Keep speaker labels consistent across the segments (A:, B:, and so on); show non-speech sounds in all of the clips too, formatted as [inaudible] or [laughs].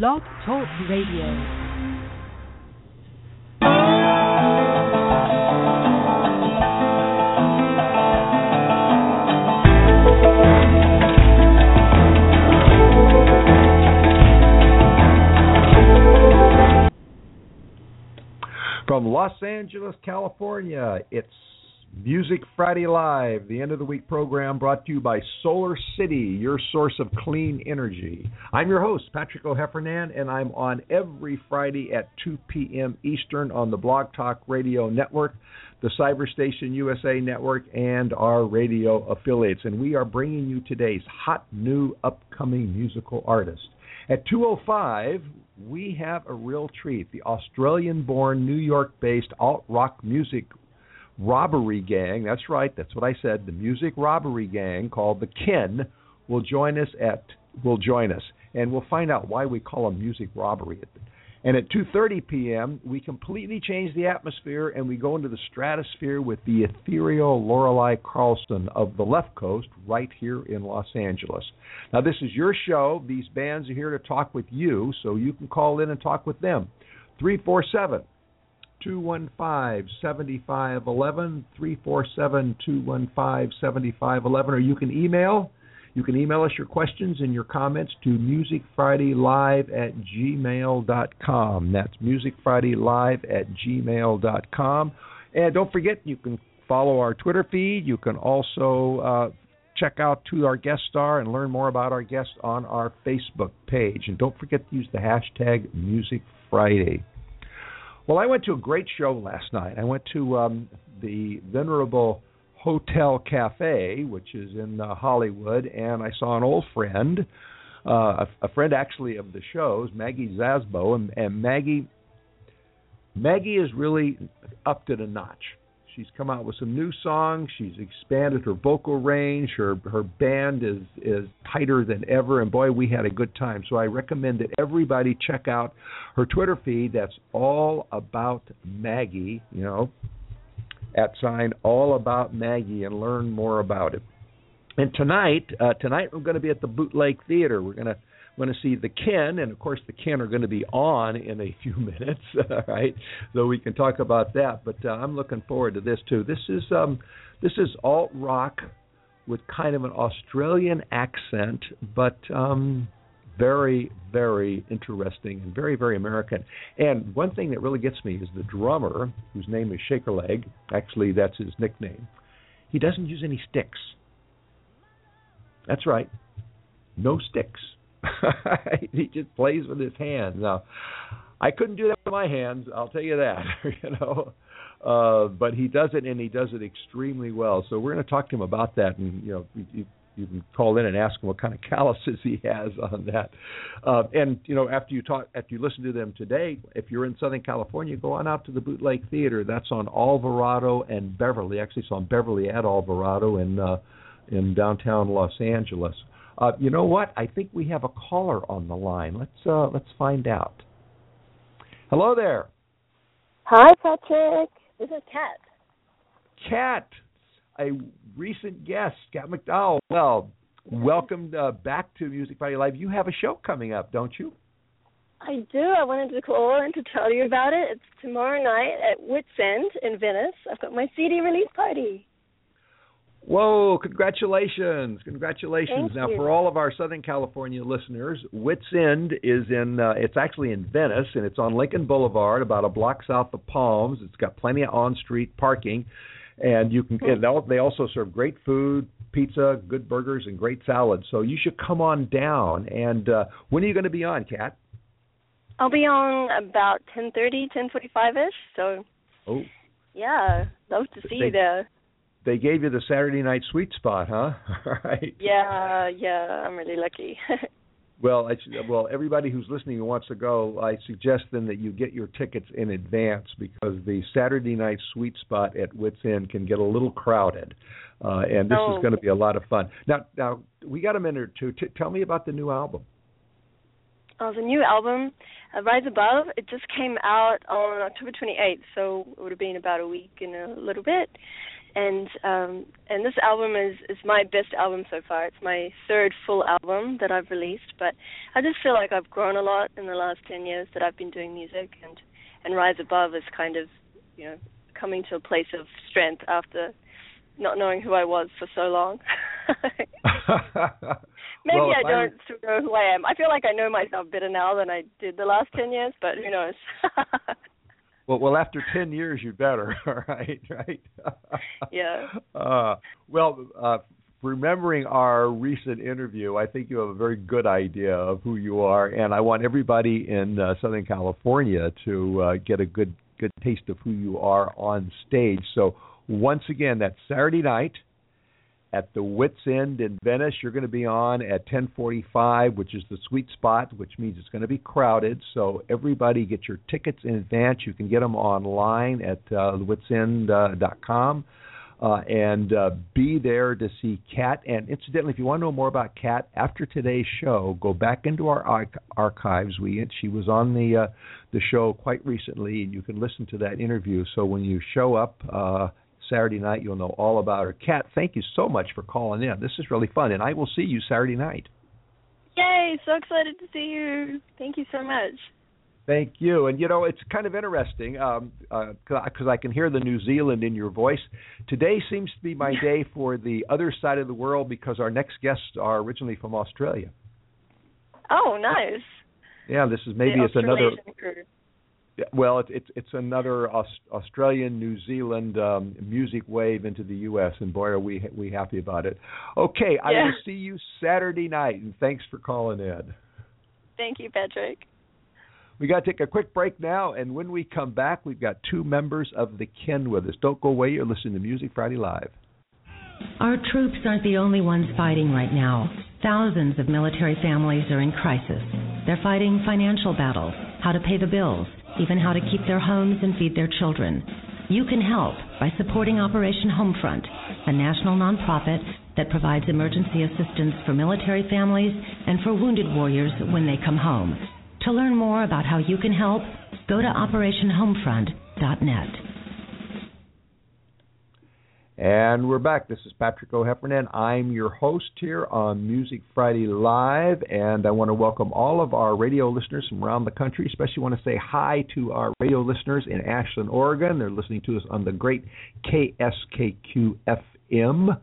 A: Blog Talk Radio.
B: From Los Angeles, California, it's Music Friday Live, the end of the week program brought to you by Solar City, your source of clean energy. I'm your host, Patrick O'Heffernan, and I'm on every Friday at 2 p.m. Eastern on the Blog Talk Radio Network, the Cyberstation USA Network, and our radio affiliates. And we are bringing you today's hot new upcoming musical artist. At 205, we have a real treat. The Australian born, New York based alt rock music robbery gang. That's right. That's what I said. The music robbery gang called the Kin will join us at will join us, and we'll find out why we call them music robbery. And at 2:30 p.m., we completely change the atmosphere and we go into the stratosphere with the ethereal Lorelei Carlson of the Left Coast right here in Los Angeles. Now, this is your show. These bands are here to talk with you, so you can call in and talk with them. 347 215 7511, 347 215 7511, or you can email. You can email us your questions and your comments to musicfridaylive at gmail.com. That's musicfridaylive at gmail.com. And don't forget, you can follow our Twitter feed. You can also uh, check out who our guests are and learn more about our guests on our Facebook page. And don't forget to use the hashtag Music Friday. Well, I went to a great show last night. I went to um, the venerable Hotel Cafe, which is in uh, Hollywood, and I saw an old friend, uh, a, a friend actually of the show's, Maggie Zasbo, and, and Maggie. Maggie is really up to the notch. She's come out with some new songs. She's expanded her vocal range. Her her band is is tighter than ever, and boy, we had a good time. So I recommend that everybody check out her Twitter feed. That's all about Maggie. You know, at sign all about Maggie, and learn more about it. And tonight, uh, tonight we're going to be at the Bootleg Theater. We're going to going to see the Kin, and of course the Kin are going to be on in a [laughs] few minutes, right? So we can talk about that. But uh, I'm looking forward to this too. This is um, this is alt rock with kind of an Australian accent, but um, very very interesting and very very American. And one thing that really gets me is the drummer, whose name is Shakerleg. Actually, that's his nickname. He doesn't use any sticks. That's right, no sticks. [laughs] he just plays with his hands. Now, I couldn't do that with my hands. I'll tell you that. [laughs] you know, uh, but he does it, and he does it extremely well. So we're going to talk to him about that, and you know, you, you can call in and ask him what kind of [laughs] calluses he has on that. Uh, and you know, after you talk, after you listen to them today, if you're in Southern California, go on out to the Bootleg Theater. That's on Alvarado and Beverly. Actually, it's on Beverly at Alvarado in uh, in downtown Los Angeles. Uh, you know what? I think we have a caller on the line. Let's uh, let's find out. Hello there.
C: Hi, Patrick. This is Kat.
B: Kat, a recent guest, Kat McDowell. Well, welcome uh, back to Music Friday Live. You have a show coming up, don't you?
C: I do. I wanted to call and to tell you about it. It's tomorrow night at Wits End in Venice. I've got my CD release party.
B: Whoa, congratulations. Congratulations.
C: Thank
B: now
C: you.
B: for all of our Southern California listeners, Wits End is in uh, it's actually in Venice and it's on Lincoln Boulevard about a block south of Palms. It's got plenty of on-street parking and you can and they also serve great food, pizza, good burgers and great salads. So you should come on down and uh when are you going to be on, Kat?
C: I'll be on about 10:30, 10:45ish. So,
B: Oh,
C: yeah, love to see
B: They-
C: you there.
B: They gave you the Saturday night sweet spot, huh? [laughs] All right.
C: Yeah, yeah, I'm really lucky. [laughs]
B: Well, I, well, everybody who's listening who wants to go, I suggest then that you get your tickets in advance because the Saturday night sweet spot at Wits End can get a little crowded, uh, and this
C: Oh.
B: is going to be a lot of fun. Now, now we got a minute or two. T- tell me about the new album.
C: Oh, the new album, uh, Rise Above, it just came out on October 28th, so it would have been about a week and a little bit. And um, and this album is is my best album so far. It's my third full album that I've released, but I just feel like I've grown a lot in the last ten years that I've been doing music, and and Rise Above is kind of you know coming to a place of strength after not knowing who I was for so long. [laughs] [laughs] Maybe
B: well,
C: I don't still know who I am. I feel like I know myself better now than I did the last ten years, but who knows? [laughs]
B: well, well, after ten years, you better. [laughs] All right, right.
C: yeah. [laughs]
B: Uh, well, uh, remembering our recent interview, I think you have a very good idea of who you are, and I want everybody in uh, Southern California to uh, get a good good taste of who you are on stage. So once again, that's Saturday night at the Wits End in Venice. You're going to be on at 10:45, which is the sweet spot, which means it's going to be crowded. So everybody, get your tickets in advance. You can get them online at uh, thewitsend.com. Uh, and uh, be there to see Kat. And incidentally, if you want to know more about Kat after today's show, go back into our archives. We she was on the uh, the show quite recently, and you can listen to that interview. So when you show up uh, Saturday night, you'll know all about her. Kat, thank you so much for calling in. This is really fun, and I will see you Saturday night.
C: Yay! So excited to see you. Thank you so much.
B: Thank you. And you know, it's kind of interesting um, uh, because I can hear the New Zealand in your voice. Today seems to be my day for the other side of the world because our next guests are originally from Australia.
C: Oh, nice.
B: Yeah, this is maybe
C: the
B: it's another.
C: Crew.
B: Well, it's it's it's another Australian New Zealand um, music wave into the U.S. and boy are we we happy about it. Okay, I will see you Saturday night, and thanks for calling in.
C: Thank you, Patrick.
B: We got to take a quick break now, and when we come back, we've got two members of the Kin with us. Don't go away. You're listening to Music Friday Live.
A: Our troops aren't the only ones fighting right now. Thousands of military families are in crisis. They're fighting financial battles, how to pay the bills, even how to keep their homes and feed their children. You can help by supporting Operation Homefront, a national nonprofit that provides emergency assistance for military families and for wounded warriors when they come home. To learn more about how you can help, go to OperationHomefront.net.
B: And we're back. This is Patrick O'Heffernan. I'm your host here on Music Friday Live, and I want to welcome all of our radio listeners from around the country. Especially want to say hi to our radio listeners in Ashland, Oregon. They're listening to us on the great KSKQ FM,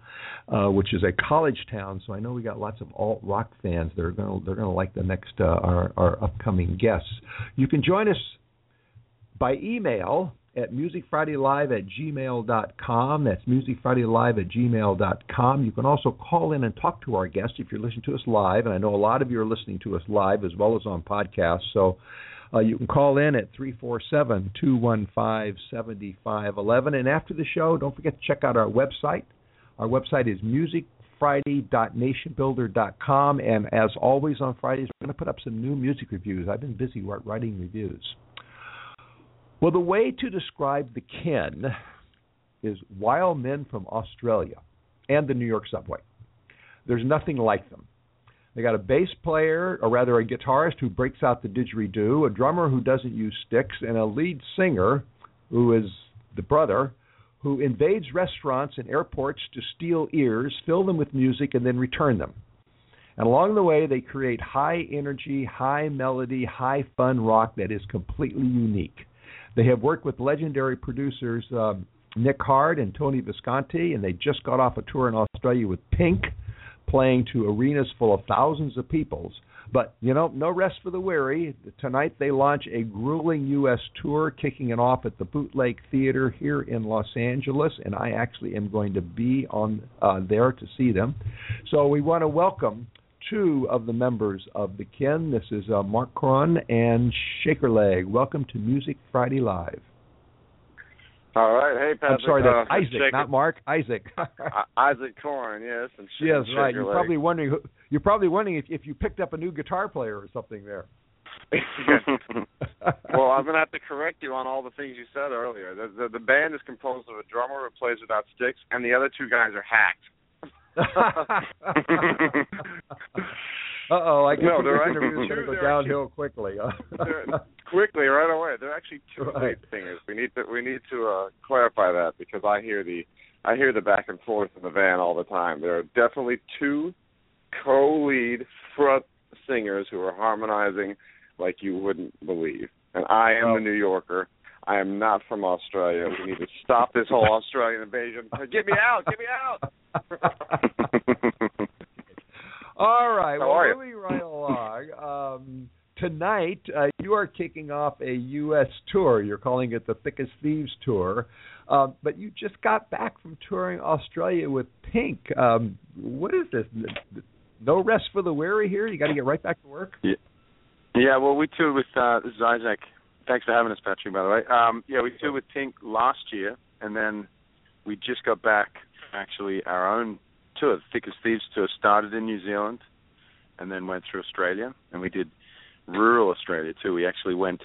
B: uh, which is a college town. So I know we got lots of alt rock fans. They're going to they're to like the next uh, our our upcoming guests. You can join us by email at musicfridaylive at gmail.com. That's musicfridaylive at gmail.com. You can also call in and talk to our guests if you're listening to us live, and I know a lot of you are listening to us live as well as on podcast. So uh, you can call in at 347 215 7511. And after the show, don't forget to check out our website. Our website is musicfriday.nationbuilder.com. And as always on Fridays, we're going to put up some new music reviews. I've been busy writing reviews. Well, the way to describe the kin is wild men from Australia and the New York subway. There's nothing like them. They got a bass player, or rather a guitarist who breaks out the didgeridoo, a drummer who doesn't use sticks, and a lead singer who is the brother who invades restaurants and airports to steal ears, fill them with music, and then return them. And along the way, they create high energy, high melody, high fun rock that is completely unique. They have worked with legendary producers um, Nick Hard and Tony Visconti, and they just got off a tour in Australia with Pink, playing to arenas full of thousands of peoples. But, you know, no rest for the weary. Tonight they launch a grueling U.S. tour, kicking it off at the Bootleg Theater here in Los Angeles, and I actually am going to be on uh, there to see them. So we want to welcome two of the members of the Kin. This is uh, Mark Cron and Shakerleg. Welcome to Music Friday Live.
D: All right, hey Patrick.
B: I'm sorry, that's
D: uh,
B: Isaac,
D: Shaker.
B: not Mark. Isaac. [laughs]
D: Isaac Koren, yes. And Sh-
B: yes,
D: and
B: right. You're probably wondering. Who, you're probably wondering if, if you picked up a new guitar player or something there. [laughs] [laughs]
D: well, I'm gonna have to correct you on all the things you said earlier. The, the the band is composed of a drummer who plays without sticks, and the other two guys are hacked. [laughs]
B: uh oh, I guess
D: No,
B: this
D: they're
B: interview is going to go downhill quickly.
D: They're- quickly, right away. They're actually two
B: Right.
D: singers. We need to we need to uh, clarify that because I hear the I hear the back and forth in the van all the time. There are definitely two co-lead front singers who are harmonizing like you wouldn't believe. And I am
B: Oh.
D: a New Yorker. I am not from Australia. We need to stop this whole Australian invasion. Get me out! Get me out! [laughs]
B: All right.
D: How
B: well,
D: are you?
B: moving right along. Um, tonight, uh, you are kicking off a U.S. tour. You're calling it the Thick as Thieves tour. Um, but you just got back from touring Australia with Pink. Um, what is this? No rest for the weary here? You got to get right back to work?
E: Yeah, yeah well, we toured with uh, this is Isaac. Thanks for having us, Patrick. By the way, um, yeah, we toured with Pink last year, and then we just got back. Actually, our own tour, the Thick as Thieves tour, started in New Zealand, and then went through Australia, and we did rural Australia too. We actually went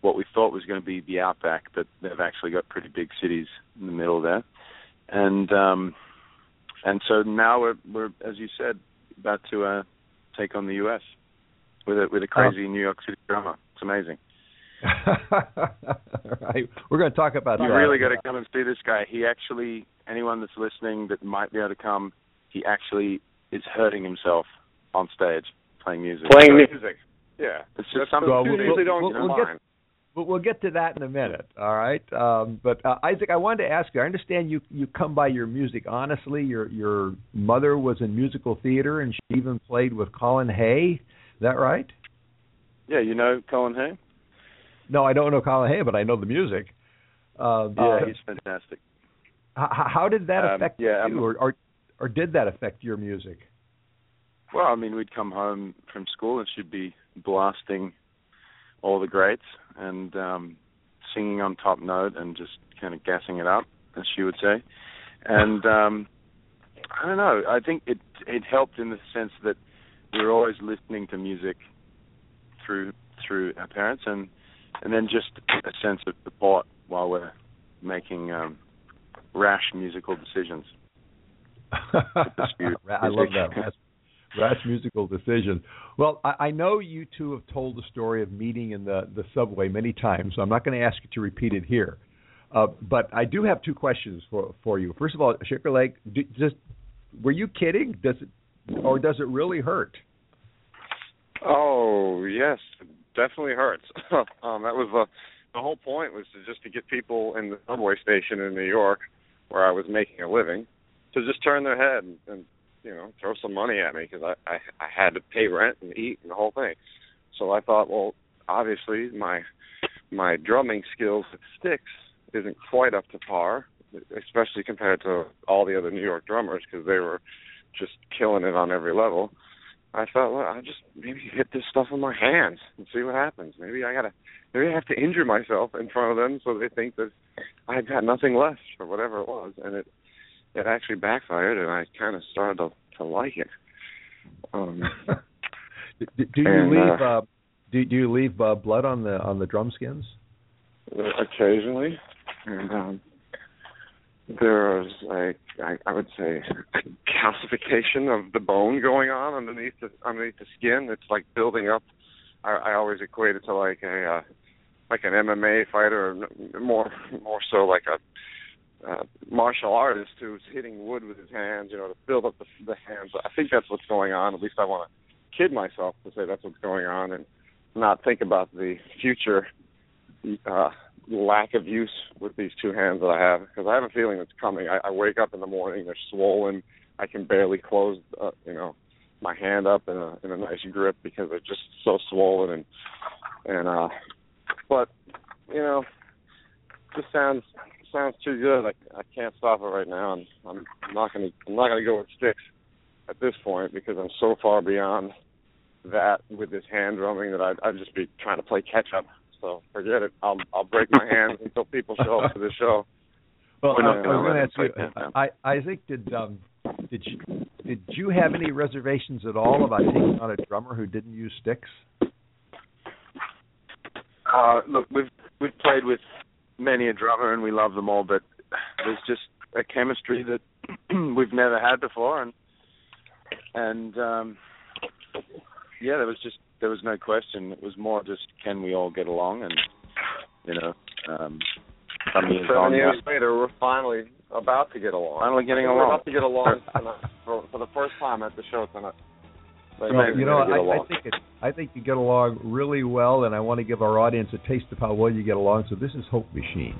E: what we thought was going to be the outback, but they've actually got pretty big cities in the middle there, and um, and so now we're we're as you said about to uh, take on the U.S. with a with a crazy New York City drama. It's amazing. [laughs]
B: right. We're going to talk about
E: You
B: that.
E: really got to come and see this guy. He actually, anyone that's listening that might be able to come, he actually is hurting himself on stage playing music.
D: Playing music. Yeah.
E: It's just
D: That's
E: something
B: Well,
D: you
B: we'll-
D: usually
B: we'll-
D: don't
B: we'll
D: get
B: get-
D: mine.
B: We'll, we'll get to that in a minute. All right. Um, but uh, Isaac, I wanted to ask you. I understand you you come by your music honestly. Your your mother was in musical theater, and she even played with Colin Hay. Is that right?
E: Yeah, you know Colin Hay?
B: No, I don't know Colin Hay, but I know the music. Uh,
E: Yeah,
B: uh,
E: he's fantastic.
B: how, how did that
E: Um,
B: affect
E: yeah,
B: you, or, or or did that affect your music?
E: Well, I mean, we'd come home from school and she'd be blasting all the greats and um singing on top note and just kind of gassing it up, as she would say. And um I don't know. I think it it helped in the sense that we were always listening to music through through our parents and and then just a sense of support while we're making um rash musical decisions. [laughs]
B: I love that. Rash, rash musical decision. Well, I, I know you two have told the story of meeting in the, the subway many times, so I'm not going to ask you to repeat it here. Uh, but I do have two questions for for you. First of all, Shaker Leg, do, just were you kidding? Does it or does it really hurt?
D: Oh yes, it definitely hurts. [laughs] um, that was the the whole point was to just to get people in the subway station in New York, where I was making a living, to just turn their head and, and you know throw some money at me because I, I I had to pay rent and eat and the whole thing. So I thought, well, obviously my my drumming skills with sticks isn't quite up to par, especially compared to all the other New York drummers because they were just killing it on every level. I thought, well, I'll just maybe hit this stuff with my hands and see what happens. Maybe I gotta, maybe I have to injure myself in front of them so they think that I've got nothing left or whatever it was, and it it actually backfired, and I kind of started to to like it. Um, [laughs]
B: do, do you
D: And,
B: leave?
D: uh,
B: Uh, do, do you leave uh, blood on the on the drum skins?
D: occasionally, and um, there's like I, I would say [laughs] calcification of the bone going on underneath the underneath the skin. It's like building up. I, I always equate it to like a uh, like an MMA fighter, more more so like a uh, martial artist who's hitting wood with his hands, you know, to build up the, the hands. I think that's what's going on. At least I want to kid myself to say that's what's going on, and not think about the future uh, lack of use with these two hands that I have because I have a feeling it's coming. I, I wake up in the morning, they're swollen. I can barely close, uh, you know, my hand up in a in a nice grip because they're just so swollen and and uh, but you know, just sounds sounds too good. I I can't stop it right now, and I'm, I'm not gonna I'm not gonna go with sticks at this point because I'm so far beyond that with this hand drumming that I'd, I'd just be trying to play catch up. So forget it. I'll I'll break my hands [laughs] until people show up to the show.
B: Well,
E: We're
B: I, I was going to ask you,
E: play
B: I, Isaac, did um, did you did you have any reservations at all about taking on a drummer who didn't use sticks?
E: Uh, look, we've we've played with many a drummer and we love them all, but there's just a chemistry that [clears throat] we've never had before, and and um, yeah, there was just there was no question. It was more just can we all get along, and you know, um, some years
D: Seven
E: on
D: years
E: now-
D: later, we're finally about to get along.
E: Finally getting
D: We're
E: along.
D: about to get along [laughs] tonight, for, for the first time at the show tonight. But
B: Well, you know,
D: we're gonna get
B: I, I think it, I think you get along really well, and I want to give our audience a taste of how well you get along. So this is Hope Machine.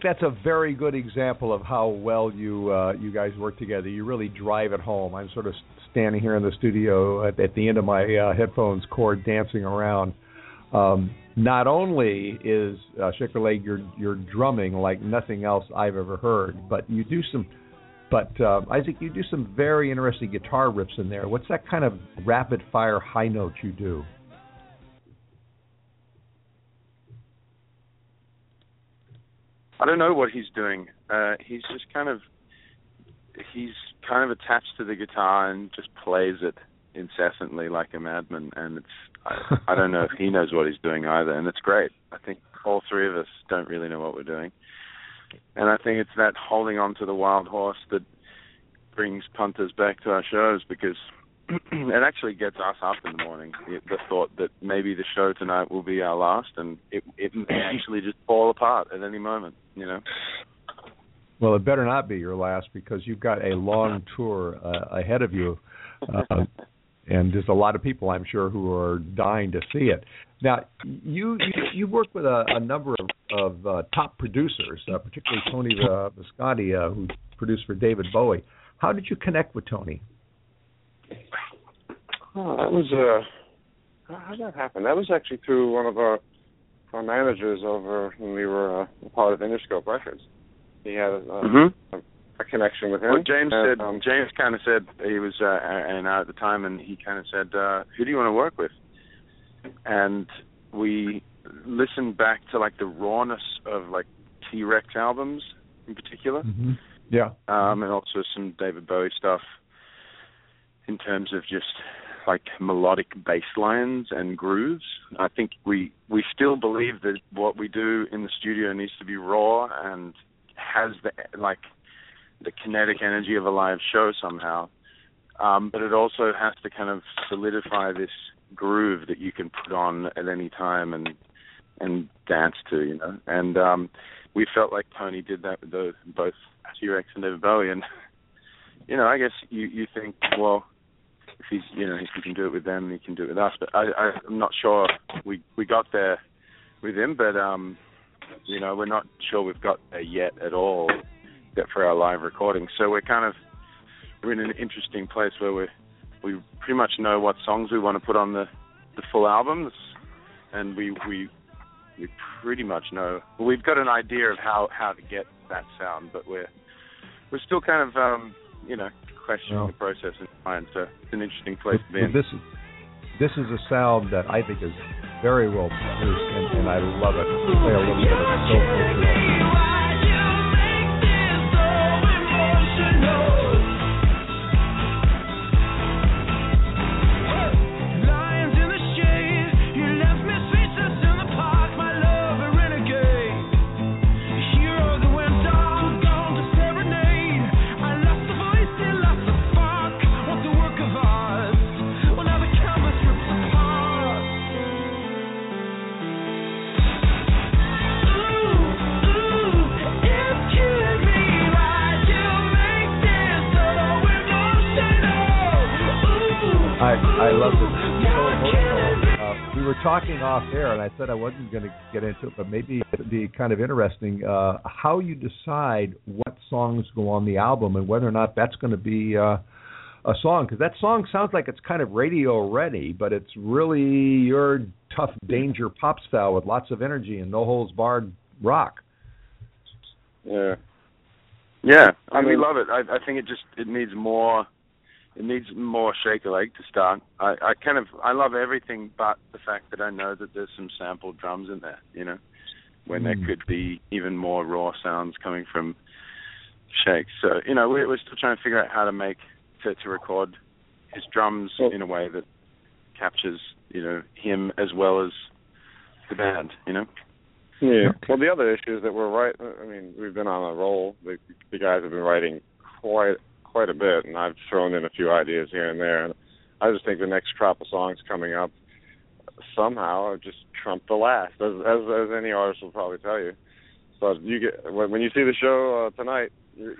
B: Think that's a very good example of how well you uh, you guys work together. You really drive it home. I'm sort of standing here in the studio at, at the end of my uh, headphones cord, dancing around. Um, not only is uh, Shaker Leg your your drumming like nothing else I've ever heard, but you do some. But uh, Isaac, you do some very interesting guitar riffs in there. What's that kind of rapid fire high note you do?
E: I don't know what he's doing. Uh, he's just kind of he's kind of attached to the guitar and just plays it incessantly like a madman. And it's I, I don't know if he knows what he's doing either. And it's great. I think all three of us don't really know what we're doing. And I think it's that holding on to the wild horse that brings punters back to our shows because [clears throat] it actually gets us up in the morning. The, the thought that maybe the show tonight will be our last, and it it may [clears throat] actually just fall apart at any moment. You know.
B: Well, it better not be your last because you've got a long [laughs] tour uh, ahead of you, uh, and there's a lot of people I'm sure who are dying to see it. Now, you you, you work with a, a number of, of uh, top producers, uh, particularly Tony uh, Visconti, uh, who produced for David Bowie. How did you connect with Tony?
D: Oh, that was uh, how did that happen? That was actually through one of our our managers over when we were uh, a part of Interscope Records. He had a,
E: Mm-hmm.
D: a connection with him.
E: Well, James
D: and,
E: said
D: um,
E: James kind of said he was uh, and at the time, and he kind of said, uh, "Who do you want to work with?" And we listened back to like the rawness of like T Rex albums in particular,
B: Mm-hmm. Yeah.
E: um, and also some David Bowie stuff in terms of just like melodic bass lines and grooves. I think we we still believe that what we do in the studio needs to be raw and has the like the kinetic energy of a live show somehow. Um, but it also has to kind of solidify this groove that you can put on at any time and and dance to, you know. And um, we felt like Tony did that with the, both T-Rex and David Bowie. And you know, I guess you you think, well, if he's you know he can do it with them, he can do it with us. But I, I I'm not sure we we got there with him, but um, you know, we're not sure we've got there yet at all, except for our live recording. So we're kind of we're in an interesting place where we we pretty much know what songs we want to put on the the full albums, and we we we pretty much know we've got an idea of how how to get that sound, but we're we're still kind of um, you know questioning
B: Well.
E: the process in mind. So it's an interesting place to be in.
B: This is this is a sound that I think is very well produced, and, and I love it. Play a little bit of it. Talking off air, and I said I wasn't going to get into it, but maybe it'd be kind of interesting uh, how you decide what songs go on the album and whether or not that's going to be uh, a song. Because that song sounds like it's kind of radio ready, but it's really your tough danger pop style with lots of energy and no holes barred rock.
D: Yeah.
E: Yeah, I,
D: I
E: mean, we love it. I, I think it just it needs more. It needs more shaker leg to start. I, I kind of I love everything, but the fact that I know that there's some sampled drums in there. You know, when there
B: Mm.
E: could be even more raw sounds coming from shakes. So you know, we're, we're still trying to figure out how to make to, to record his drums
D: Well-
E: in a way that captures you know him as well as the band. You know.
D: Yeah. Well, the other issue is that we're right. I mean, we've been on a roll. The, the guys have been writing quite quite a bit, and I've thrown in a few ideas here and there. And I just think the next crop of songs coming up somehow just trump the last, as as, as any artist will probably tell you. So you get when, when you see the show uh, tonight, you're,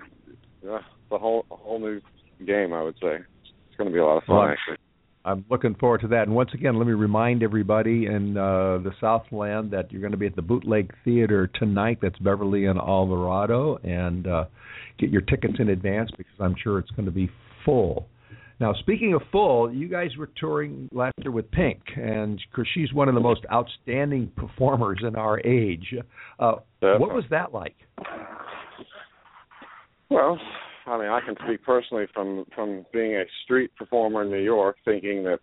D: uh, a whole whole new game. I would say it's going to be a lot of fun
B: Well,
D: actually.
B: I'm looking forward to that. And once again, let me remind everybody in uh, the Southland that you're going to be at the Bootleg Theater tonight. That's Beverly and Alvarado, and uh, get your tickets in advance because I'm sure it's going to be full. Now, speaking of full, you guys were touring last year with Pink, and because she's one of the most outstanding performers in our age. Uh, what was that like?
D: Well, I mean, I can speak personally from from being a street performer in New York, thinking that,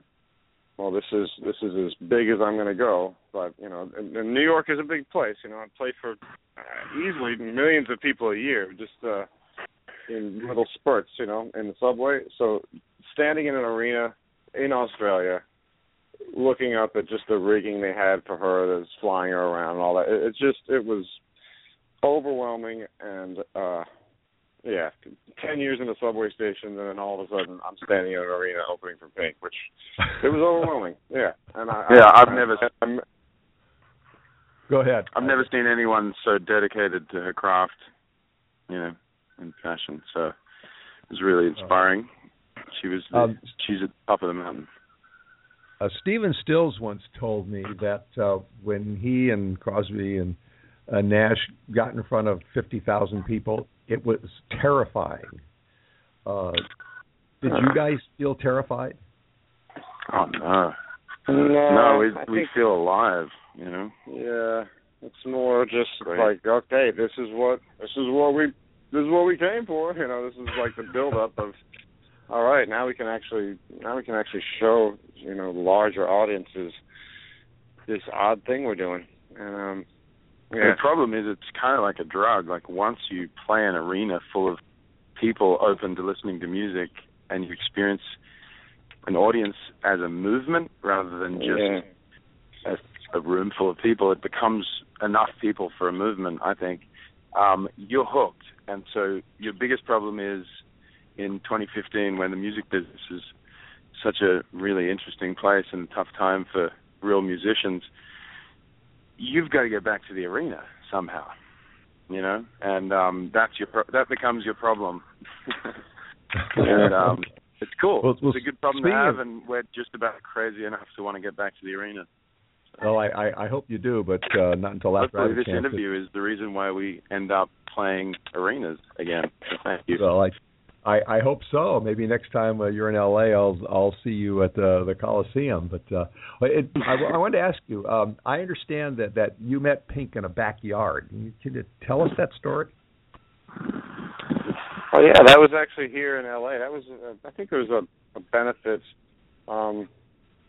D: well, this is this is as big as I'm going to go. But you know, and, and New York is a big place. You know, I play for uh, easily millions of people a year, just uh, in little spurts. You know, in the subway. So standing in an arena in Australia, looking up at just the rigging they had for her that's flying her around and all that, it, it just it was overwhelming and. uh yeah, ten years in a subway station, and then all of a sudden I'm standing in an arena opening for Pink, which it was overwhelming. [laughs] Yeah, and I
E: Yeah,
D: I,
E: I've never
D: I'm,
B: Go ahead.
E: I've never seen anyone so dedicated to her craft, you know, and passion. So it was really inspiring. She was the,
B: Um,
E: she's at the top of the mountain.
B: Uh, Stephen Stills once told me that uh, when he and Crosby and uh, Nash got in front of 50,000 people, it was terrifying. Uh, did you guys feel terrified?
E: Oh no,
D: no,
E: no, we
D: I
E: we
D: think,
E: feel alive, you know.
D: yeah, it's more just
E: Great.
D: like okay, this is what this is what we this is what we came for. You know, this is like the build up of all right, now we can actually now we can actually show you know larger audiences this odd thing we're doing. And um, yeah,
E: The problem is it's kind of like a drug. Like once you play an arena full of people open to listening to music, and you experience an audience as a movement rather than just
D: yeah.
E: a, a room full of people, it becomes enough people for a movement. I think um, you're hooked, and so your biggest problem is in 2015 when the music business is such a really interesting place and a tough time for real musicians. You've got to get back to the arena somehow, you know, and um, that's your pro- that becomes your problem. [laughs] and um, it's cool.
B: Well, well,
E: it's a good problem to have,
B: of-
E: and we're just about crazy enough to want to get back to the arena.
B: Well, I, I, I hope you do, but uh, not until after
E: Hopefully, this interview is the reason why we end up playing arenas again. So thank you.
B: Well, I, I, I hope so. Maybe next time uh, you're in LA, I'll I'll see you at the the Coliseum. But uh, it, I, I wanted to ask you. Um, I understand that that you met Pink in a backyard. Can you, can you tell us that story?
D: Oh yeah, that was actually here in LA. That was uh, I think it was a, a benefit, um,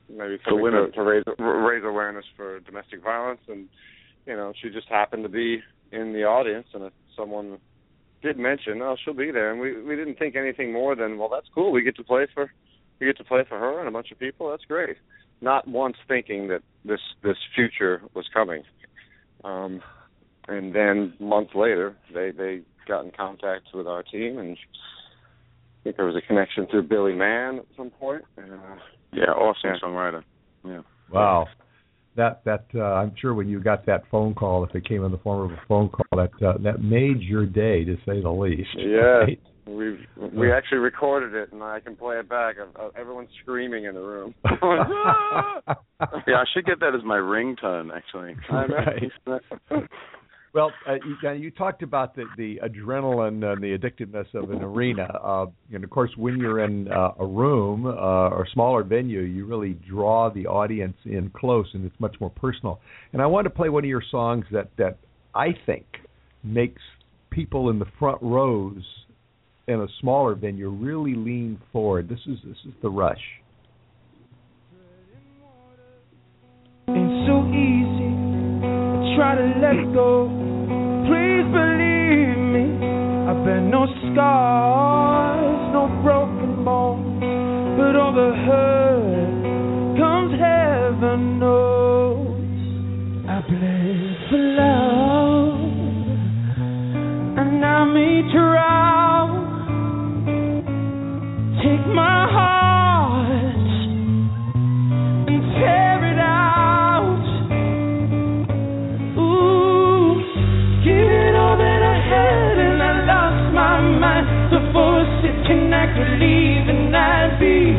D: maybe
E: For
D: something
E: women.
D: to, to raise raise awareness for domestic violence, and you know she just happened to be in the audience, and if someone did mention, oh she'll be there, and we we didn't think anything more than well that's cool, we get to play for we get to play for her and a bunch of people, that's great. Not once thinking that this this future was coming. Um, and then months later, they they got in contact with our team, and I think there was a connection through Billy Mann at some point. And, uh,
E: yeah, awesome
D: Yeah.
E: songwriter. Yeah.
B: Wow. That that uh, I'm sure when you got that phone call, if it came in the form of a phone call, that uh, that made your day to say the least.
D: Yeah.
B: Right?
D: we we actually recorded it, and I can play it back. Uh, everyone's screaming in the room. [laughs] [laughs]
E: Yeah, I should get that as my ringtone actually. [laughs]
B: Right. Well, uh, you, you talked about the, the adrenaline and the addictiveness of an arena, uh, and of course, when you're in uh, a room uh, or smaller venue, you really draw the audience in close, and it's much more personal. And I want to play one of your songs that that I think makes people in the front rows in a smaller venue really lean forward. This is this is the rush.
F: Try to let go. Please believe me. I bear no scars, no broken bones, but all the hurt comes heaven knows. I bled for love, and I may drown.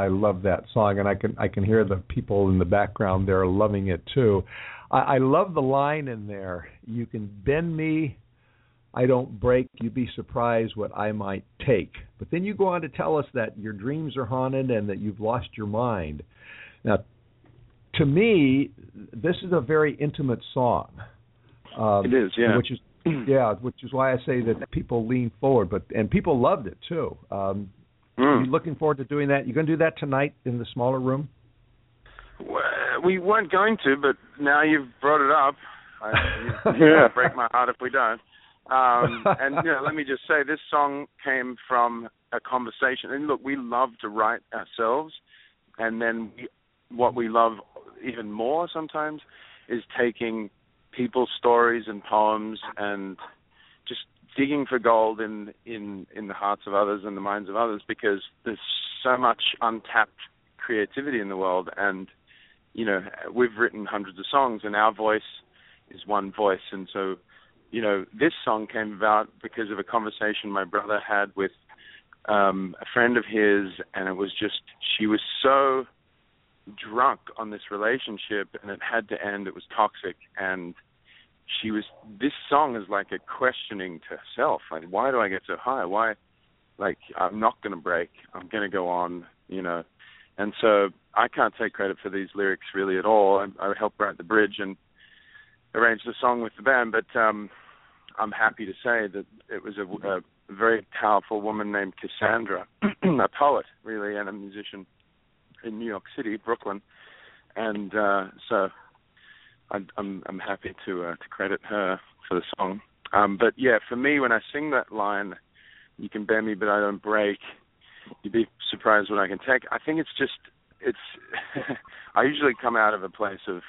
F: I get so high. Why I get so high.
B: I love love that song, and I can I can hear the people in the background there loving it too. I, I love the line in there. You can bend me, I don't break. You'd be surprised what I might take. But then you go on to tell us that your dreams are haunted and that you've lost your mind. Now, to me, this is a very intimate song. Um,
E: It is, yeah.
B: Which is [clears throat] yeah, which is why I say that people lean forward, but and people loved it too. Um,
E: Mm.
B: you looking forward to doing that? You're going to do that tonight in the smaller room?
E: We weren't going to, but now you've brought it up. I, you [laughs]
D: Yeah.
E: break my heart if we don't. Um, and you know, let me just say, this song came from a conversation. And look, we love to write ourselves, and then we, what we love even more sometimes is taking people's stories and poems and just digging for gold in in in the hearts of others and the minds of others because there's so much untapped creativity in the world. And you know we've written hundreds of songs and our voice is one voice. And so you know this song came about because of a conversation my brother had with um a friend of his. And it was just she was so drunk on this relationship and it had to end. It was toxic. And she was this song is like a questioning to herself. Like why do i get so high? Why like i'm not going to break. I'm going to go on you know. And so i can't take credit for these lyrics really at all. I, I helped write the bridge and arrange the song with the band but um i'm happy to say that it was a, a very powerful woman named cassandra [clears throat] a poet really and a musician in new york city brooklyn. And uh so I, I'm I'm happy to uh, to credit her for the song. Um, but yeah, for me, when I sing that line, "You can bend me, but I don't break," you'd be surprised what I can take. I think it's just it's. [laughs] I usually come out of a place of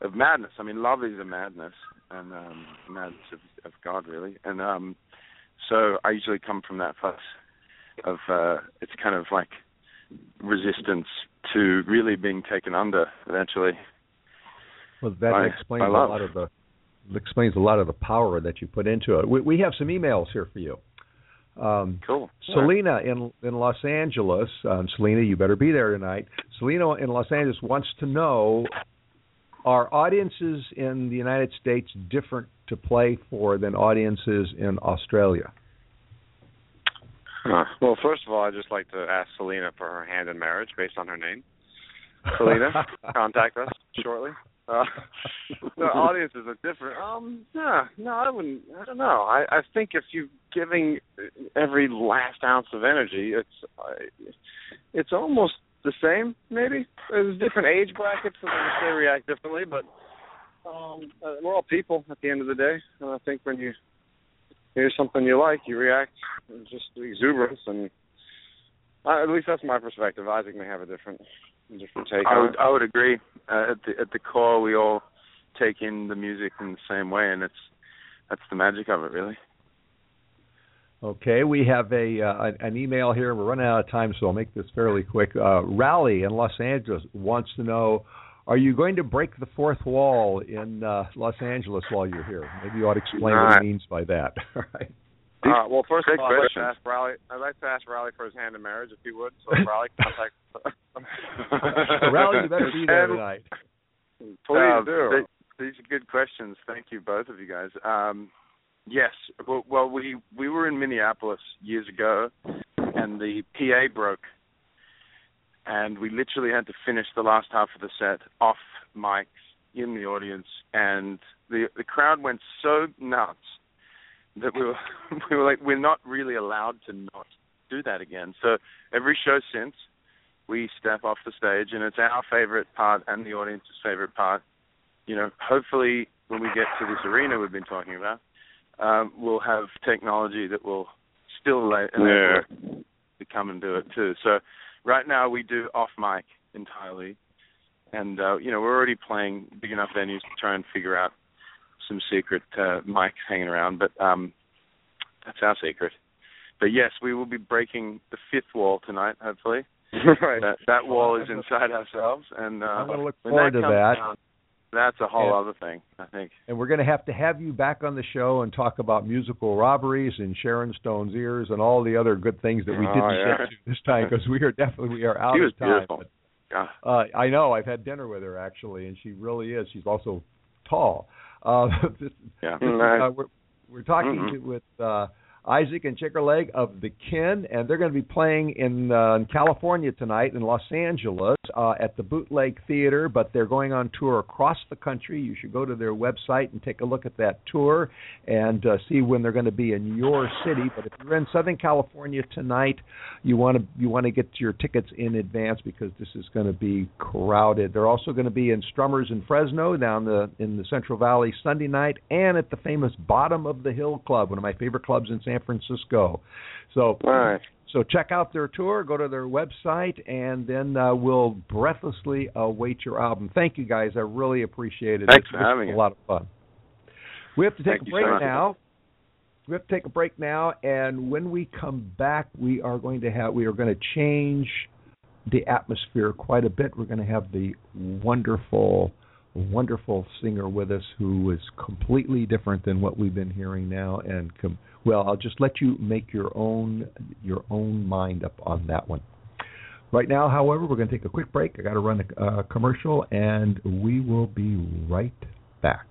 E: of madness. I mean, love is a madness, and um, madness of, of God, really. And um, so I usually come from that place of uh, it's kind of like resistance to really being taken under eventually.
B: Well, that explains a lot of the explains a lot of the power that you put into it. We, we have some emails here for you. Um,
E: Cool.
B: Selena in in Los Angeles. Um, Selena, you better be there tonight. Selena in Los Angeles wants to know: Are audiences in the United States different to play for than audiences in Australia?
D: Uh, well, first of all, I'd just like to ask Selena for her hand in marriage based on her name. Selena, [laughs] contact us shortly. Uh, [laughs] the audiences are different. Um, no, no, I wouldn't. I don't know. I, I think if you're giving every last ounce of energy, it's uh, it's almost the same. Maybe there's different age brackets, and they react differently. But um, uh, we're all people at the end of the day. And I think when you hear something you like, you react just exuberance, and uh, at least that's my perspective. Isaac may have a different different take
E: I would. I would agree. Uh, at the at the core, we all take in the music in the same way, and it's that's the magic of it, really.
B: Okay, we have a uh, an email here. We're running out of time, so I'll make this fairly quick. Uh, Rally in Los Angeles wants to know: Are you going to break the fourth wall in uh, Los Angeles while you're here? Maybe you ought to explain what
D: Not.
B: he means by that. [laughs] All right.
D: The Uh, well, first
E: Great
D: of all, I'd like, to ask Riley, I'd like to ask Riley for his hand in marriage, if he would. So, Riley, contact. [laughs]
B: Rally, you better be there
E: And-
B: tonight.
D: Please
E: Uh,
D: do.
E: th- these are good questions. Thank you, both of you guys. Um, yes. Well, well, we we were in Minneapolis years ago, and the PA broke, and we literally had to finish the last half of the set off mics in the audience, and the the crowd went so nuts that we were [laughs] we were like, we're not really allowed to not do that again. So every show since we step off the stage, and it's our favorite part and the audience's favorite part. You know, hopefully when we get to this arena we've been talking about, um, we'll have technology that will still enable us to come and do it too. So right now we do off mic entirely, and uh, you know we're already playing big enough venues to try and figure out some secret uh, mics hanging around, but um, that's our secret. But yes, we will be breaking the fifth wall tonight, hopefully. [laughs]
D: right.
E: That that wall
B: Well,
E: is [laughs] inside ourselves, and uh,
B: I'm gonna look
E: when
B: forward
E: that
B: to that.
E: down, that's a whole
B: And-
E: other thing, I think.
B: And we're going to have to have you back on the show and talk about musical robberies and Sharon Stone's ears and all the other good things that we
D: Oh,
B: didn't
D: yeah.
B: get to this time because we are definitely we are [laughs] out
E: She was
B: of time.
E: beautiful. Yeah.
B: Uh, I know. I've had dinner with her actually, and she really is. She's also tall. Uh, [laughs] this,
E: Yeah.
B: this is,
D: Nice.
B: uh, we're, we're talking
E: Mhm.
B: to, with uh, Isaac and Shaker Leg of the Kin, and they're going to be playing in, uh, in California tonight in Los Angeles uh, at the Bootleg Theater. But they're going on tour across the country. You should go to their website and take a look at that tour and uh, see when they're going to be in your city. But if you're in Southern California tonight, you want to you want to get your tickets in advance because this is going to be crowded. They're also going to be in Strummers in Fresno down the in the Central Valley Sunday night, and at the famous Bottom of the Hill Club, one of my favorite clubs in San Francisco. So
D: Nice.
B: so check out their tour, go to their website, and then uh, we'll breathlessly await your album. Thank you guys, I really appreciate it.
E: Thanks
B: This
E: for
B: was
E: having
B: a
E: us.
B: lot of fun. We have to take
E: Thank
B: a break
E: so
B: now. We have to take a break now, and when we come back, we are going to have we are going to change the atmosphere quite a bit. We're going to have the wonderful, wonderful singer with us who is completely different than what we've been hearing now. And com- well, I'll just let you make your own your own mind up on that one. Right now, however, we're going to take a quick break. I got to run a commercial, and we will be right back.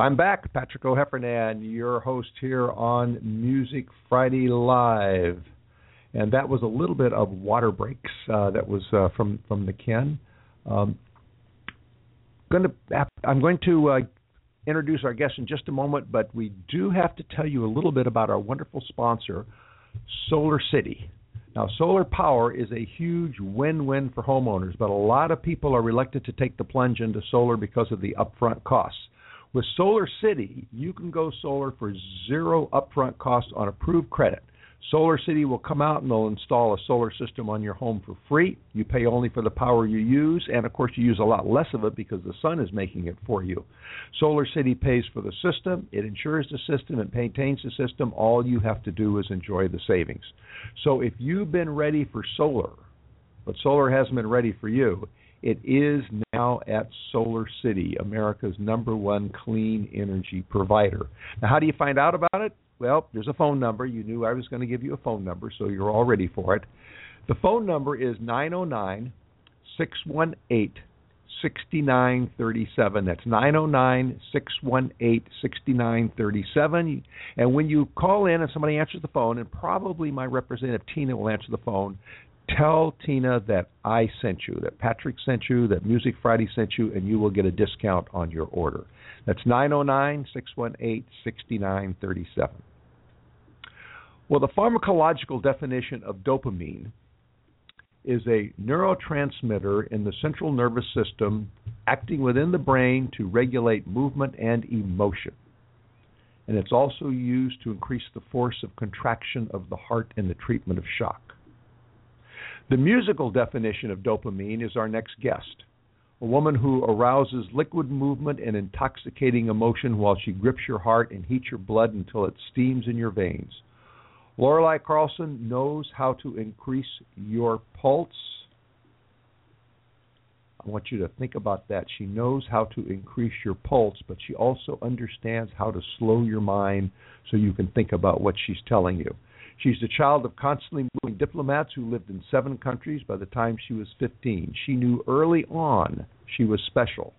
B: I'm back, Patrick O'Heffernan, your host here on Music Friday Live, and that was a little bit of Water Breaks. Uh, that was uh, from from the Kin. Um, going to I'm going to uh, introduce our guest in just a moment, but we do have to tell you a little bit about our wonderful sponsor, Solar City. Now, solar power is a huge win-win for homeowners, but a lot of people are reluctant to take the plunge into solar because of the upfront costs. With Solar City, you can go solar for zero upfront cost on approved credit. Solar City will come out and they'll install a solar system on your home for free. You pay only for the power you use, and of course, you use a lot less of it because the sun is making it for you. Solar City pays for the system, it insures the system, it maintains the system. All you have to do is enjoy the savings. So if you've been ready for solar, but solar hasn't been ready for you, it is now at Solar City, America's number one clean energy provider. Now, how do you find out about it? Well, there's a phone number. You knew I was going to give you a phone number, so you're all ready for it. The phone number is 909 618 6937. That's 909 618 6937. And when you call in and somebody answers the phone, and probably my representative Tina will answer the phone, tell Tina that I sent you, that Patrick sent you, that Music Friday sent you, and you will get a discount on your order. That's 909 618 6937. Well, the pharmacological definition of dopamine is a neurotransmitter in the central nervous system acting within the brain to regulate movement and emotion. And it's also used to increase the force of contraction of the heart in the treatment of shock. The musical definition of dopamine is our next guest a woman who arouses liquid movement and intoxicating emotion while she grips your heart and heats your blood until it steams in your veins. Lorelei Carlson knows how to increase your pulse. I want you to think about that. She knows how to increase your pulse, but she also understands how to slow your mind so you can think about what she's telling you. She's the child of constantly moving diplomats who lived in seven countries by the time she was 15. She knew early on she was special.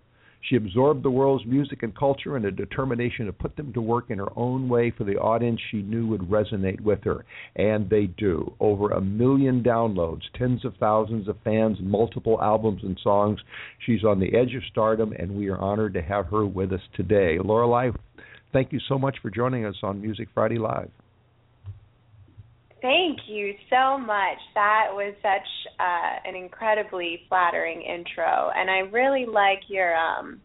B: She absorbed the world's music and culture and a determination to put them to work in her own way for the audience she knew would resonate with her. And they do. Over a million downloads, tens of thousands of fans, multiple albums and songs. She's on the edge of stardom, and we are honored to have her with us today. Lorelei, thank you so much for joining us on Music Friday Live.
G: Thank you so much. That was such uh, an incredibly flattering intro, and I really like your um,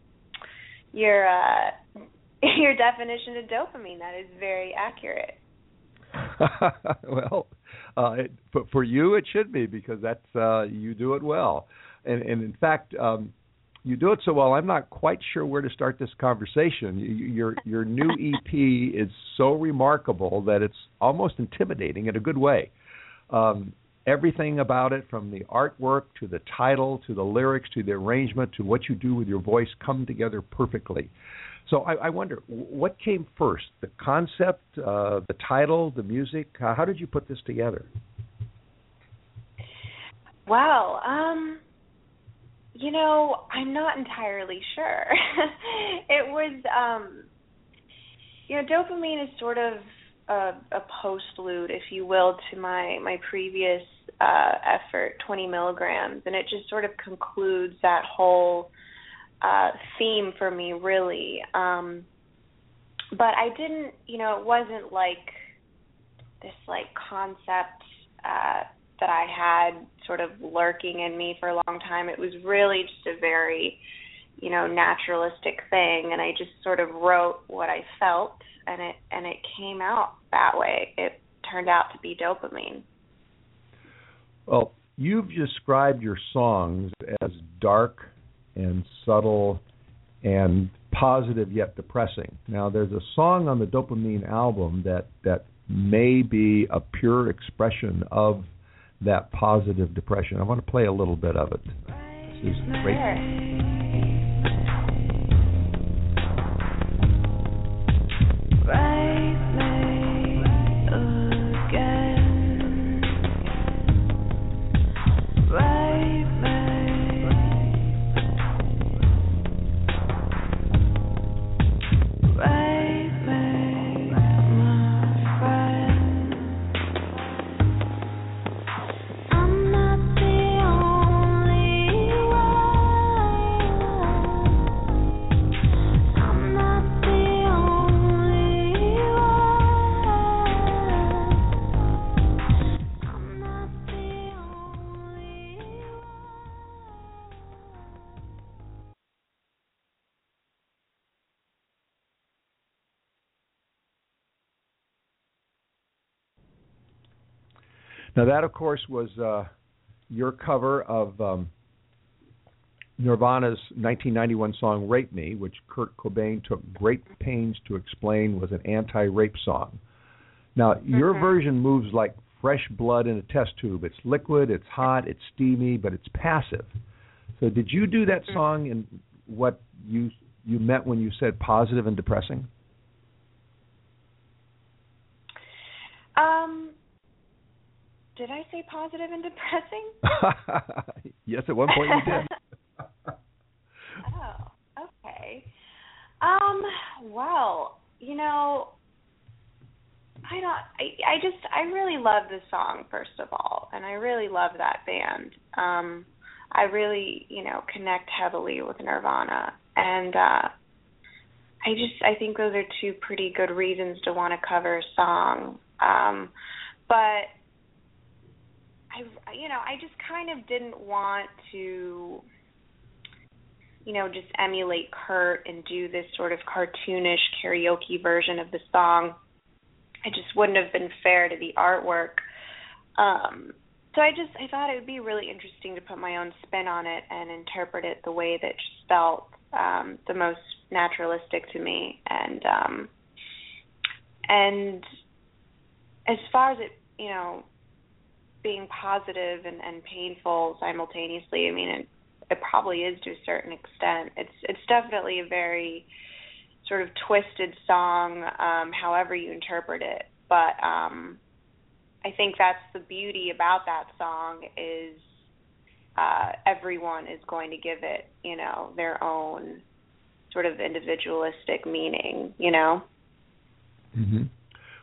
G: your uh, [laughs] your definition of dopamine. That is very accurate. [laughs]
B: well, uh, it, for you it should be because that's uh, you do it well, and, and in fact, um, you do it so well. I'm not quite sure where to start this conversation. Your your new [laughs] EP is so remarkable that it's almost intimidating in a good way. Um, everything about it, from the artwork to the title to the lyrics to the arrangement to what you do with your voice, come together perfectly. So I, I wonder, what came first, the concept, uh, the title, the music? how did you put this together?
G: Wow. Um, you know, I'm not entirely sure. [laughs] it was um you know, dopamine is sort of a, a postlude, if you will, to my my previous uh effort, 20 milligrams, and it just sort of concludes that whole uh theme for me really. Um but I didn't, you know, it wasn't like this like concept uh that I had sort of lurking in me for a long time. It was really just a very, you know, naturalistic thing and I just sort of wrote what I felt and it and it came out that way. It turned out to be dopamine.
B: Well, you've described your songs as dark and subtle and positive yet depressing. Now, there's a song on the Dopamine album that that may be a pure expression of that positive depression. I want to play a little bit of it. This is great. Now that, of course, was uh, your cover of um, Nirvana's 1991 song "Rape Me," which Kurt Cobain took great pains to explain was an anti-rape song. Now mm-hmm. your version moves like fresh blood in a test tube. It's liquid, it's hot, it's steamy, but it's passive. So did you do that mm-hmm. song in what you you meant when you said positive and depressing?
G: Um, did I say positive and depressing? [laughs]
B: yes, at one point you did. [laughs]
G: oh, okay. Um, well, you know, I don't. I I just I really love the song first of all, and I really love that band. Um, I really you know connect heavily with Nirvana, and uh, I just I think those are two pretty good reasons to want to cover a song. Um, but I you know I just kind of didn't want to you know just emulate Kurt and do this sort of cartoonish karaoke version of the song it just wouldn't have been fair to the artwork. Um, so I just I thought it would be really interesting to put my own spin on it and interpret it the way that just felt um, the most naturalistic to me. And um, and as far as it you know being positive and, and painful simultaneously, I mean it it probably is to a certain extent. It's it's definitely a very sort of twisted song, um, however you interpret it. But um, I think that's the beauty about that song is uh, everyone is going to give it, you know, their own sort of individualistic meaning, you know.
B: Mm-hmm.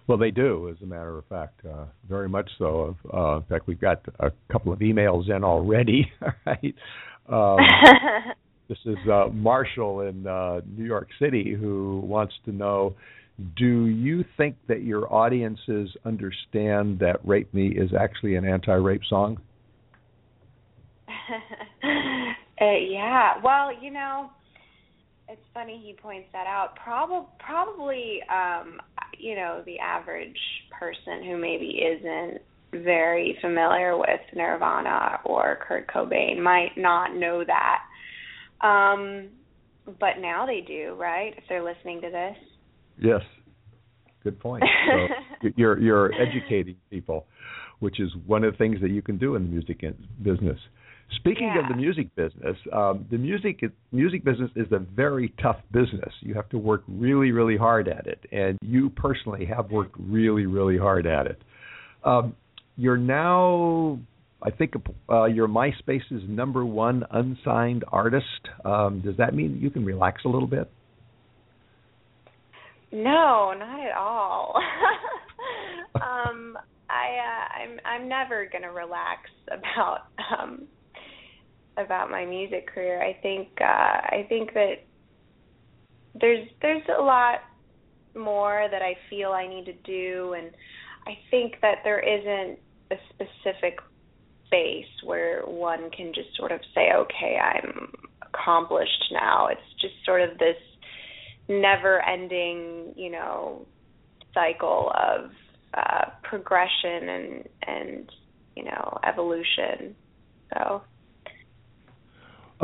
B: Well, they do, as a matter of fact, uh, very much so. Uh, in fact, we've got a couple of emails in already. [laughs] right. Um, [laughs] This is uh, Marshall in uh, New York City who wants to know Do you think that your audiences understand that Rape Me is actually an anti rape song? [laughs]
G: uh, yeah. Well, you know, it's funny he points that out. Probably, probably, um, you know, the average person who maybe isn't very familiar with Nirvana or Kurt Cobain might not know that um, but now they do, right? If they're listening to this.
B: Yes. Good point. So [laughs] you're you're educating people, which is one of the things that you can do in the music business. Speaking
G: yeah.
B: of the music business, um, the music music business is a very tough business. You have to work really, really hard at it, and you personally have worked really, really hard at it. Um, you're now I think uh, your MySpace's number one unsigned artist. Um, does that mean you can relax a little bit?
G: No, not at all. [laughs] um, I uh, I'm I'm never gonna relax about um, about my music career. I think uh, I think that there's there's a lot more that I feel I need to do, and I think that there isn't a specific base where one can just sort of say, okay, I'm accomplished now. It's just sort of this never ending, you know, cycle of uh, progression and, and, you know, evolution. So.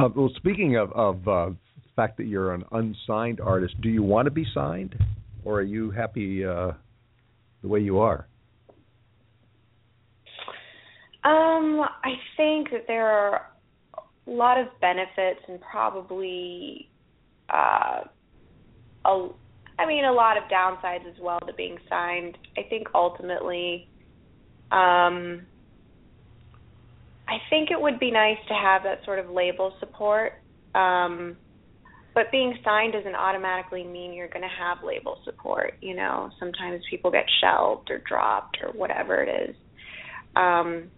B: Uh, well, speaking of, of uh, the fact that you're an unsigned artist, do you want to be signed, or are you happy uh, the way you are?
G: Um, I think that there are a lot of benefits and probably uh a I mean a lot of downsides as well to being signed. I think ultimately um I think it would be nice to have that sort of label support. Um but being signed doesn't automatically mean you're going to have label support, you know. Sometimes people get shelved or dropped or whatever it is. Um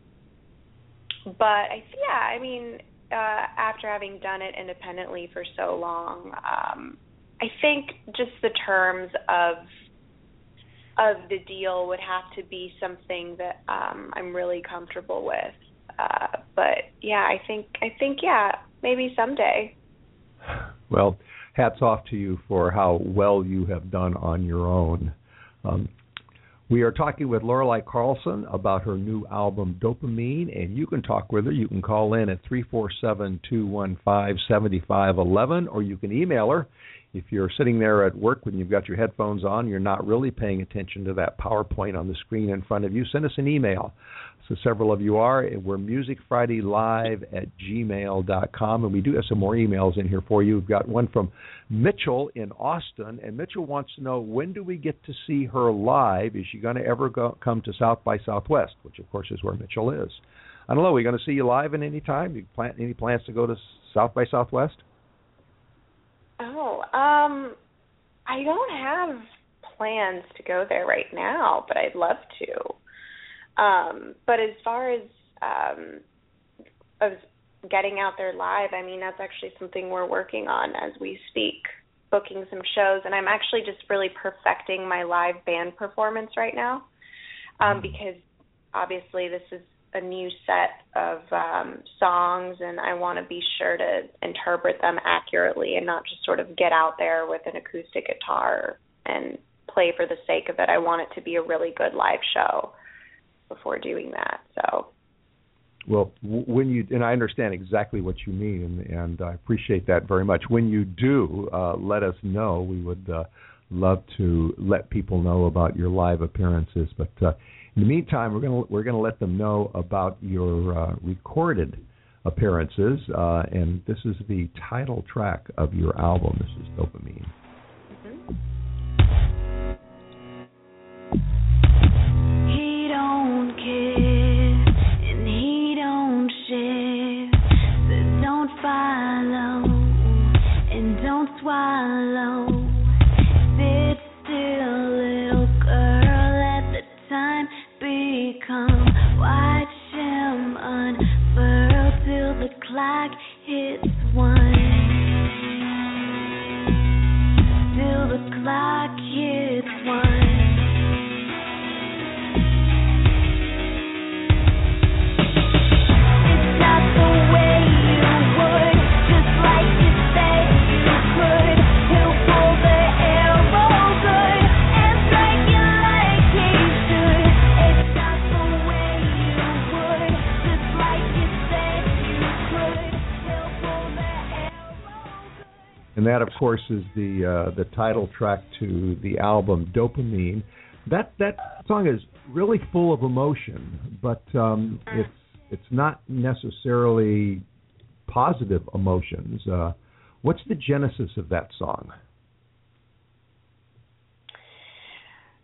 G: but I yeah, I mean, uh, after having done it independently for so long, um, I think just the terms of of the deal would have to be something that um, I'm really comfortable with. Uh, but yeah, I think I think yeah, maybe someday.
B: Well, hats off to you for how well you have done on your own. Um, we are talking with Lorelei Carlson about her new album Dopamine, and you can talk with her. You can call in at three four seven two one five seventy five eleven, or you can email her. If you're sitting there at work when you've got your headphones on, you're not really paying attention to that PowerPoint on the screen in front of you, send us an email. So several of you are. We're musicfridaylive at gmail.com, and we do have some more emails in here for you. We've got one from Mitchell in Austin, and Mitchell wants to know when do we get to see her live? Is she going to ever go, come to South by Southwest, which of course is where Mitchell is? I don't know. Are we going to see you live at any time? You plan any plans to go to South by Southwest?
G: Oh, um, I don't have plans to go there right now, but I'd love to. Um, but as far as um, of getting out there live, I mean that's actually something we're working on as we speak, booking some shows, and I'm actually just really perfecting my live band performance right now, um, because obviously this is a new set of um, songs, and I want to be sure to interpret them accurately and not just sort of get out there with an acoustic guitar and play for the sake of it. I want it to be a really good live show before doing that. So.
B: Well, when you and I understand exactly what you mean, and, and I appreciate that very much. When you do, uh, let us know. We would uh, love to let people know about your live appearances. But uh, in the meantime, we're going to we're to let them know about your uh, recorded appearances, uh, and this is the title track of your album. This is Dopamine.
H: He follow and don't swallow. And
B: that, of course, is the uh, the title track to the album Dopamine. That that song is really full of emotion, but um, it's it's not necessarily positive emotions. Uh, what's the genesis of that song?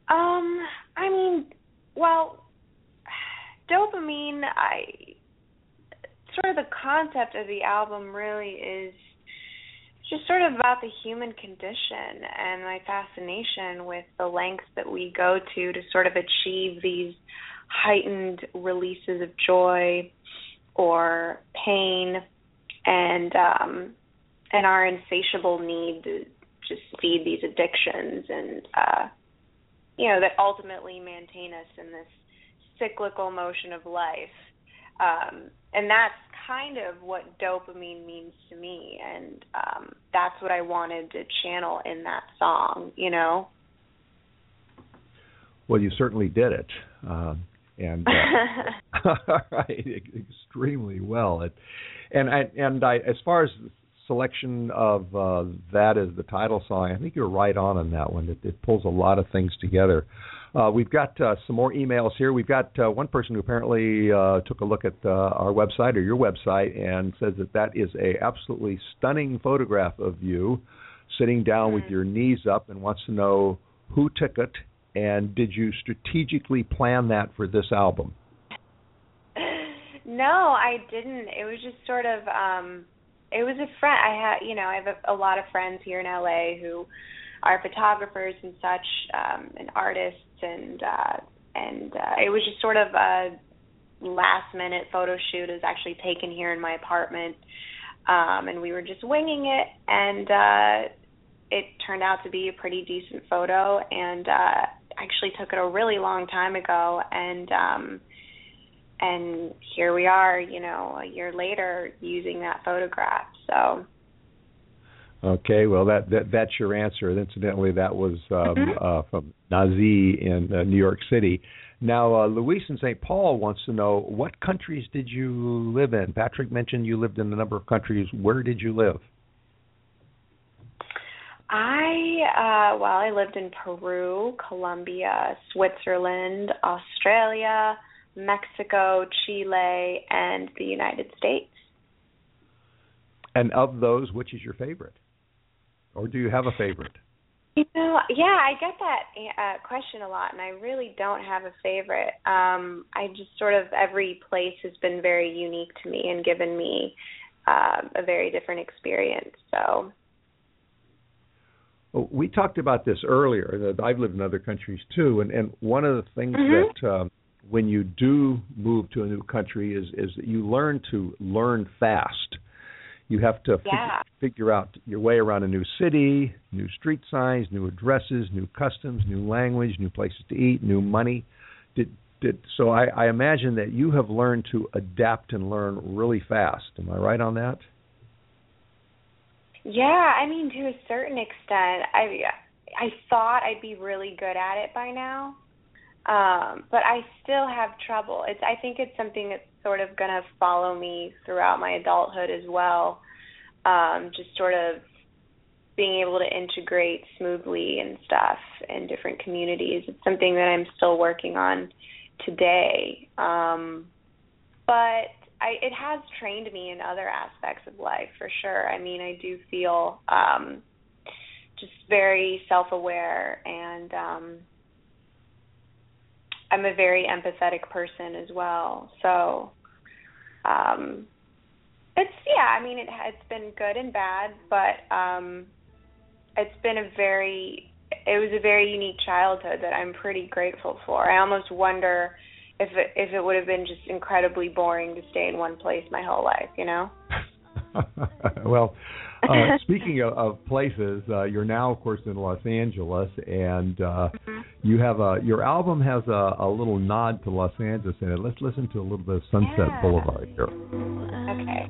G: Um, I mean, well, dopamine. I sort of the concept of the album really is just sort of about the human condition and my fascination with the lengths that we go to to sort of achieve these heightened releases of joy or pain and um and our insatiable need to just feed these addictions and uh you know that ultimately maintain us in this cyclical motion of life. Um and that's kind of what dopamine means to me and um that's what I wanted to channel in that song you know
B: Well, you certainly did it, um, and uh, right, [laughs] [laughs] extremely well. It, and I and I, as far as selection of uh, that as the title song, I think you're right on on that one. It, it pulls a lot of things together. Uh, we've got uh, some more emails here. We've got uh, one person who apparently uh, took a look at uh, our website or your website and says that that is a absolutely stunning photograph of you sitting down with your knees up and wants to know who took it and did you strategically plan that for this album?
G: No, I didn't. It was just sort of um it was a friend I had, you know, I have a, a lot of friends here in LA who are photographers and such um and artists and uh and uh it was just sort of a last minute photo shoot. It was actually taken here in my apartment um and we were just winging it. And uh it turned out to be a pretty decent photo. And uh actually took it a really long time ago. And um and here we are, you know, a year later using that photograph. So
B: Okay, well that, that that's your answer. Incidentally, that was um,
G: Mhm.
B: uh, from Nazi in uh, New York City. Now, uh, Luis in St. Paul wants to know what countries did you live in? Patrick mentioned you lived in a number of countries. Where did you live?
G: I uh well, I lived in Peru, Colombia, Switzerland, Australia, Mexico, Chile, and the United States.
B: And of those, which is your favorite? Or do you have a favorite?
G: You know, yeah, I get that uh, question a lot, and I really don't have a favorite. Um, I just sort of every place has been very unique to me and given me uh, a very different experience. So,
B: Oh, we talked about this earlier. That I've lived in other countries too, and and one of the things
G: Mhm.
B: that um, when you do move to a new country is is that you learn to learn fast. You have to fig-
G: Yeah.
B: figure out your way around a new city, new street signs, new addresses, new customs, new language, new places to eat, new money. Did did so? I, I imagine that you have learned to adapt and learn really fast. Am I right on that?
G: Yeah, I mean to a certain extent. I I thought I'd be really good at it by now. Um, but I still have trouble. It's I think it's something that's sort of going to follow me throughout my adulthood as well. Um, just sort of being able to integrate smoothly and stuff in different communities. It's something that I'm still working on today. Um, but I, it has trained me in other aspects of life for sure. I mean, I do feel um, just very self-aware, and um, I'm a very empathetic person as well. So, um, it's yeah. I mean, it it's been good and bad, but um, it's been a very it was a very unique childhood that I'm pretty grateful for. I almost wonder if it, if it would have been just incredibly boring to stay in one place my whole life, you know? [laughs]
B: well, uh, [laughs] speaking of, of places, uh, you're now, of course, in Los Angeles, and uh, you have a your album has a, a little nod to Los Angeles in it. Let's listen to a little bit of Sunset
G: Yeah.
B: Boulevard here.
G: Okay.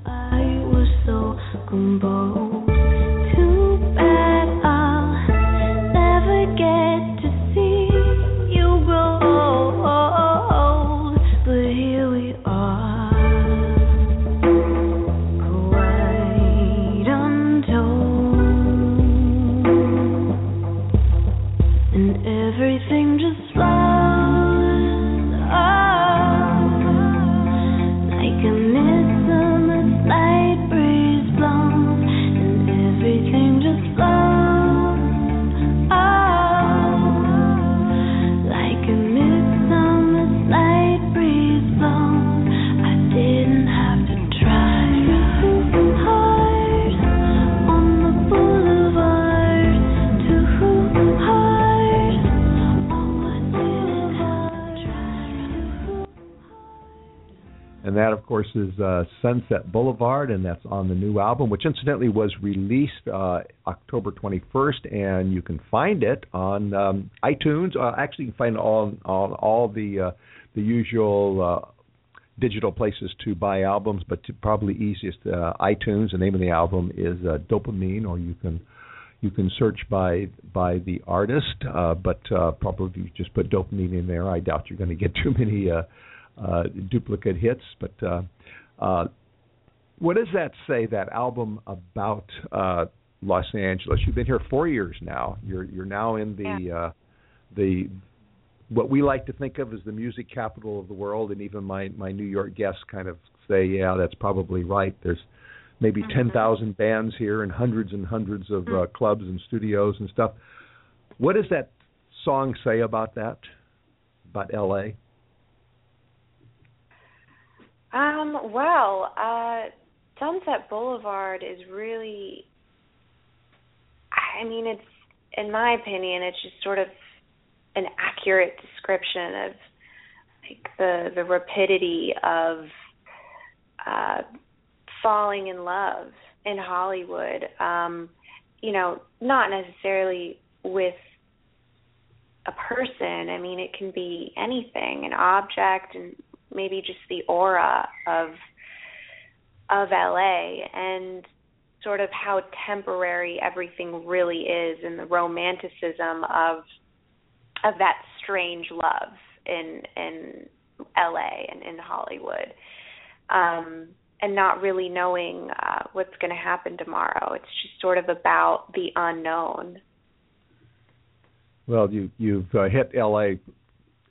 B: That, of course, is uh, Sunset Boulevard, and that's on the new album, which incidentally was released uh, October 21st, and you can find it on um, iTunes. Uh, actually, you can find it on on all the uh, the usual uh, digital places to buy albums, but probably easiest uh, iTunes. The name of the album is uh, Dopamine, or you can you can search by by the artist, uh, but uh, probably if you just put Dopamine in there. I doubt you're going to get too many. Uh, uh, duplicate hits. But uh, uh, what does that say? That album about uh, Los Angeles? You've been here four years now. You're you're now in the uh, the what we like to think of as the music capital of the world, and even my my New York guests kind of say, yeah, that's probably right. There's maybe ten thousand bands here and hundreds and hundreds of uh, clubs and studios and stuff. What does that song say about that? About L.A.
G: Um, well, uh, Sunset Boulevard is really, I mean, it's, in my opinion, it's just sort of an accurate description of like the the rapidity of uh, falling in love in Hollywood. Um, you know, not necessarily with a person. I mean, it can be anything, an object, and maybe just the aura of of LA and sort of how temporary everything really is and the romanticism of of that strange love in in LA and in Hollywood. Um and not really knowing uh what's going to happen tomorrow. It's just sort of about the unknown.
B: Well, you you've uh, hit L.A.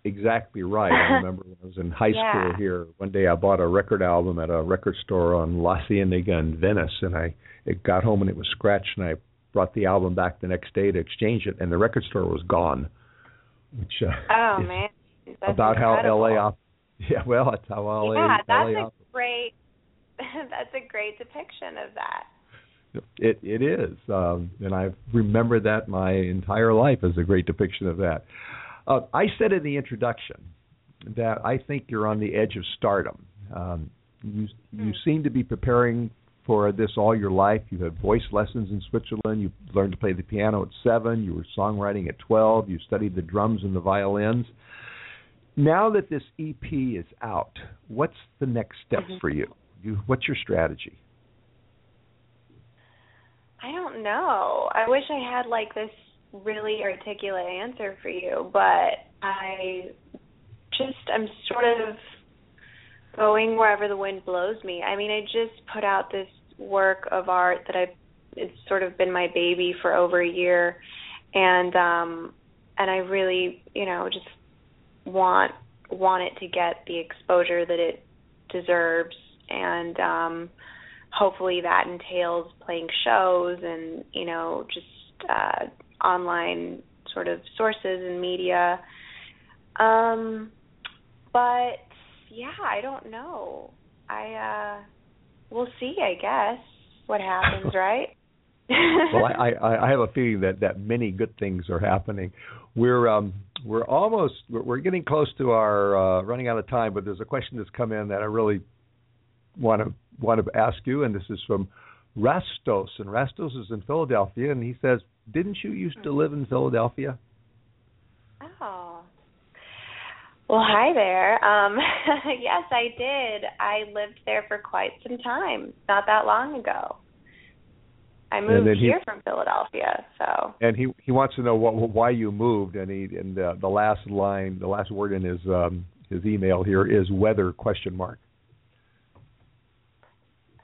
B: exactly right. I [laughs] remember when I was in high
G: Yeah.
B: school here. One day I bought a record album at a record store on La Cienega in Venice, and I it got home and it was scratched, and I brought the album back the next day to exchange it, and the record store was gone. Which uh,
G: Oh man. That's
B: about
G: incredible.
B: how L.A. Op- yeah, well, that's how LA
G: Yeah, that's
B: LA
G: a
B: op-
G: great [laughs] that's a great depiction of that.
B: It it is, um, and I remember that my entire life as a great depiction of that. Uh, I said in the introduction that I think you're on the edge of stardom. Um, you you seem to be preparing for this all your life. You had voice lessons in Switzerland. You learned to play the piano at seven. You were songwriting at twelve. You studied the drums and the violins. Now that this EP is out, what's the next step
G: Mhm.
B: for you? You what's your strategy?
G: I don't know. I wish I had like this really articulate answer for you, but I just I'm sort of going wherever the wind blows me. I mean, I just put out this work of art that I've it's sort of been my baby for over a year and um and I really, you know, just want want it to get the exposure that it deserves and um hopefully that entails playing shows and you know just uh online sort of sources and media. Um but yeah i don't know. I uh we'll see i guess what happens [laughs] right?
B: Well, I, [laughs] I I have a feeling that that many good things are happening. We're um we're almost we're, we're getting close to our uh, running out of time, but there's a question that's come in that I really want to want to ask you, and this is from Rastos, and Rastos is in Philadelphia, and he says, "Didn't you used to live in Philadelphia?"
G: Oh. Well, hi there. Um [laughs] yes, I did. I lived there for quite some time, not that long ago. I moved
B: he-
G: here from Philadelphia, so
B: And he he wants to know what why you moved, and he and the, the last line, the last word in his um his email here is weather question mark.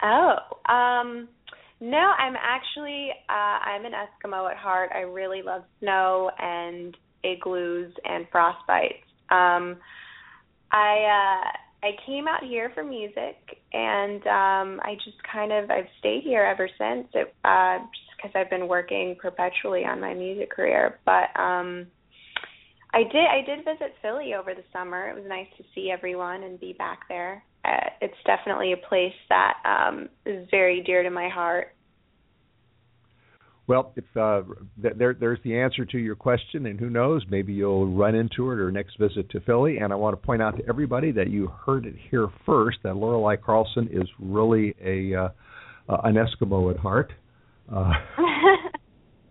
G: Oh, um no, I'm actually uh I'm an Eskimo at heart. I really love snow and igloos and frostbites. Um I uh I came out here for music and um I just kind of I've stayed here ever since it uh just cuz I've been working perpetually on my music career. But um I did I did visit Philly over the summer. It was nice to see everyone and be back there. Uh, it's definitely a place that um is very dear to my heart.
B: Well, if uh, th- there, there's the answer to your question, and who knows, maybe you'll run into it or next visit to Philly. And I want to point out to everybody that you heard it here first that Lorelei Carlson is really a uh, uh, an Eskimo at heart. Uh, [laughs]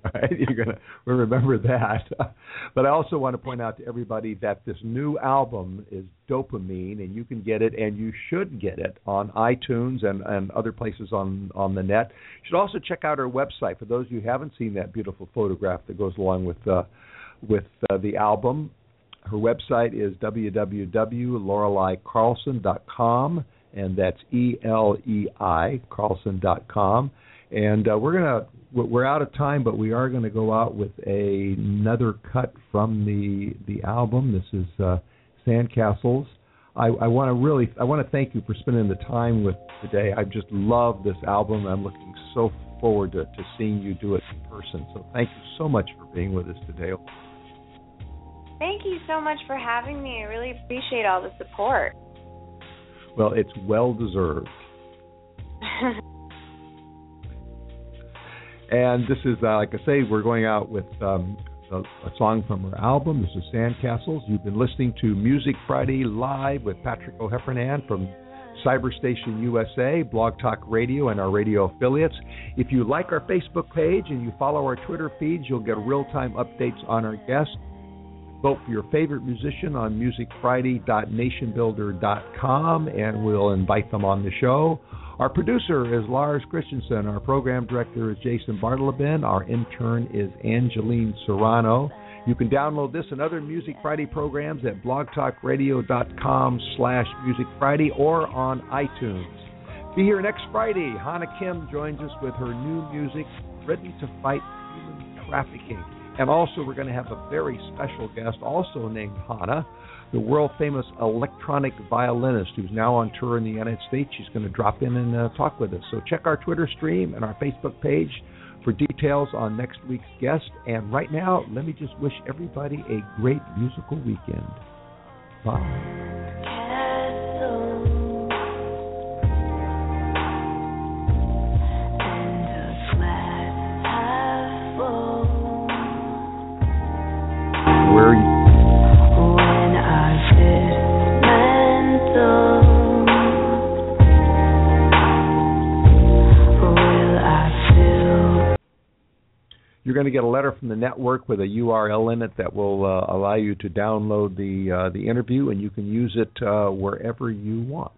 B: [laughs] right? You're gonna remember that. [laughs] but I also want to point out to everybody that this new album is Dopamine, and you can get it, and you should get it on iTunes and and other places on on the net. You should also check out our website for those of you who haven't seen that beautiful photograph that goes along with uh, with uh, the album. Her website is www.loreleicarlson.com, and that's E L E I Carlson.com. And uh, we're gonna we're out of time, but we are going to go out with a, another cut from the the album. This is uh, Sandcastles. I, I want to really I want to thank you for spending the time with today. I just love this album. I'm looking so forward to, to seeing you do it in person. So thank you so much for being with us today.
G: Thank you so much for having me. I really appreciate all the support.
B: Well, it's well deserved. [laughs] And this is, uh, like I say, we're going out with um, a, a song from her album. This is Sandcastles. You've been listening to Music Friday Live with Patrick O'Heffernan from Cyberstation USA, Blog Talk Radio, and our radio affiliates. If you like our Facebook page and you follow our Twitter feeds, you'll get real time updates on our guests. Vote for your favorite musician on musicfriday.nationbuilder.com and we'll invite them on the show. Our producer is Lars Christensen. Our program director is Jason Bartleben. Our intern is Angeline Serrano. You can download this and other Music Friday programs at blogtalkradio.com slash Music Friday or on iTunes. Be here next Friday. Hannah Kim joins us with her new music, Written to Fight Human Trafficking. And also, we're going to have a very special guest, also named Hannah, the world famous electronic violinist who's now on tour in the United States. She's going to drop in and uh, talk with us. So check our Twitter stream and our Facebook page for details on next week's guest. And right now, let me just wish everybody a great musical weekend. Bye. You're going to get a letter from the network with a URL in it that will uh, allow you to download the uh, the interview, and you can use it uh, wherever you want.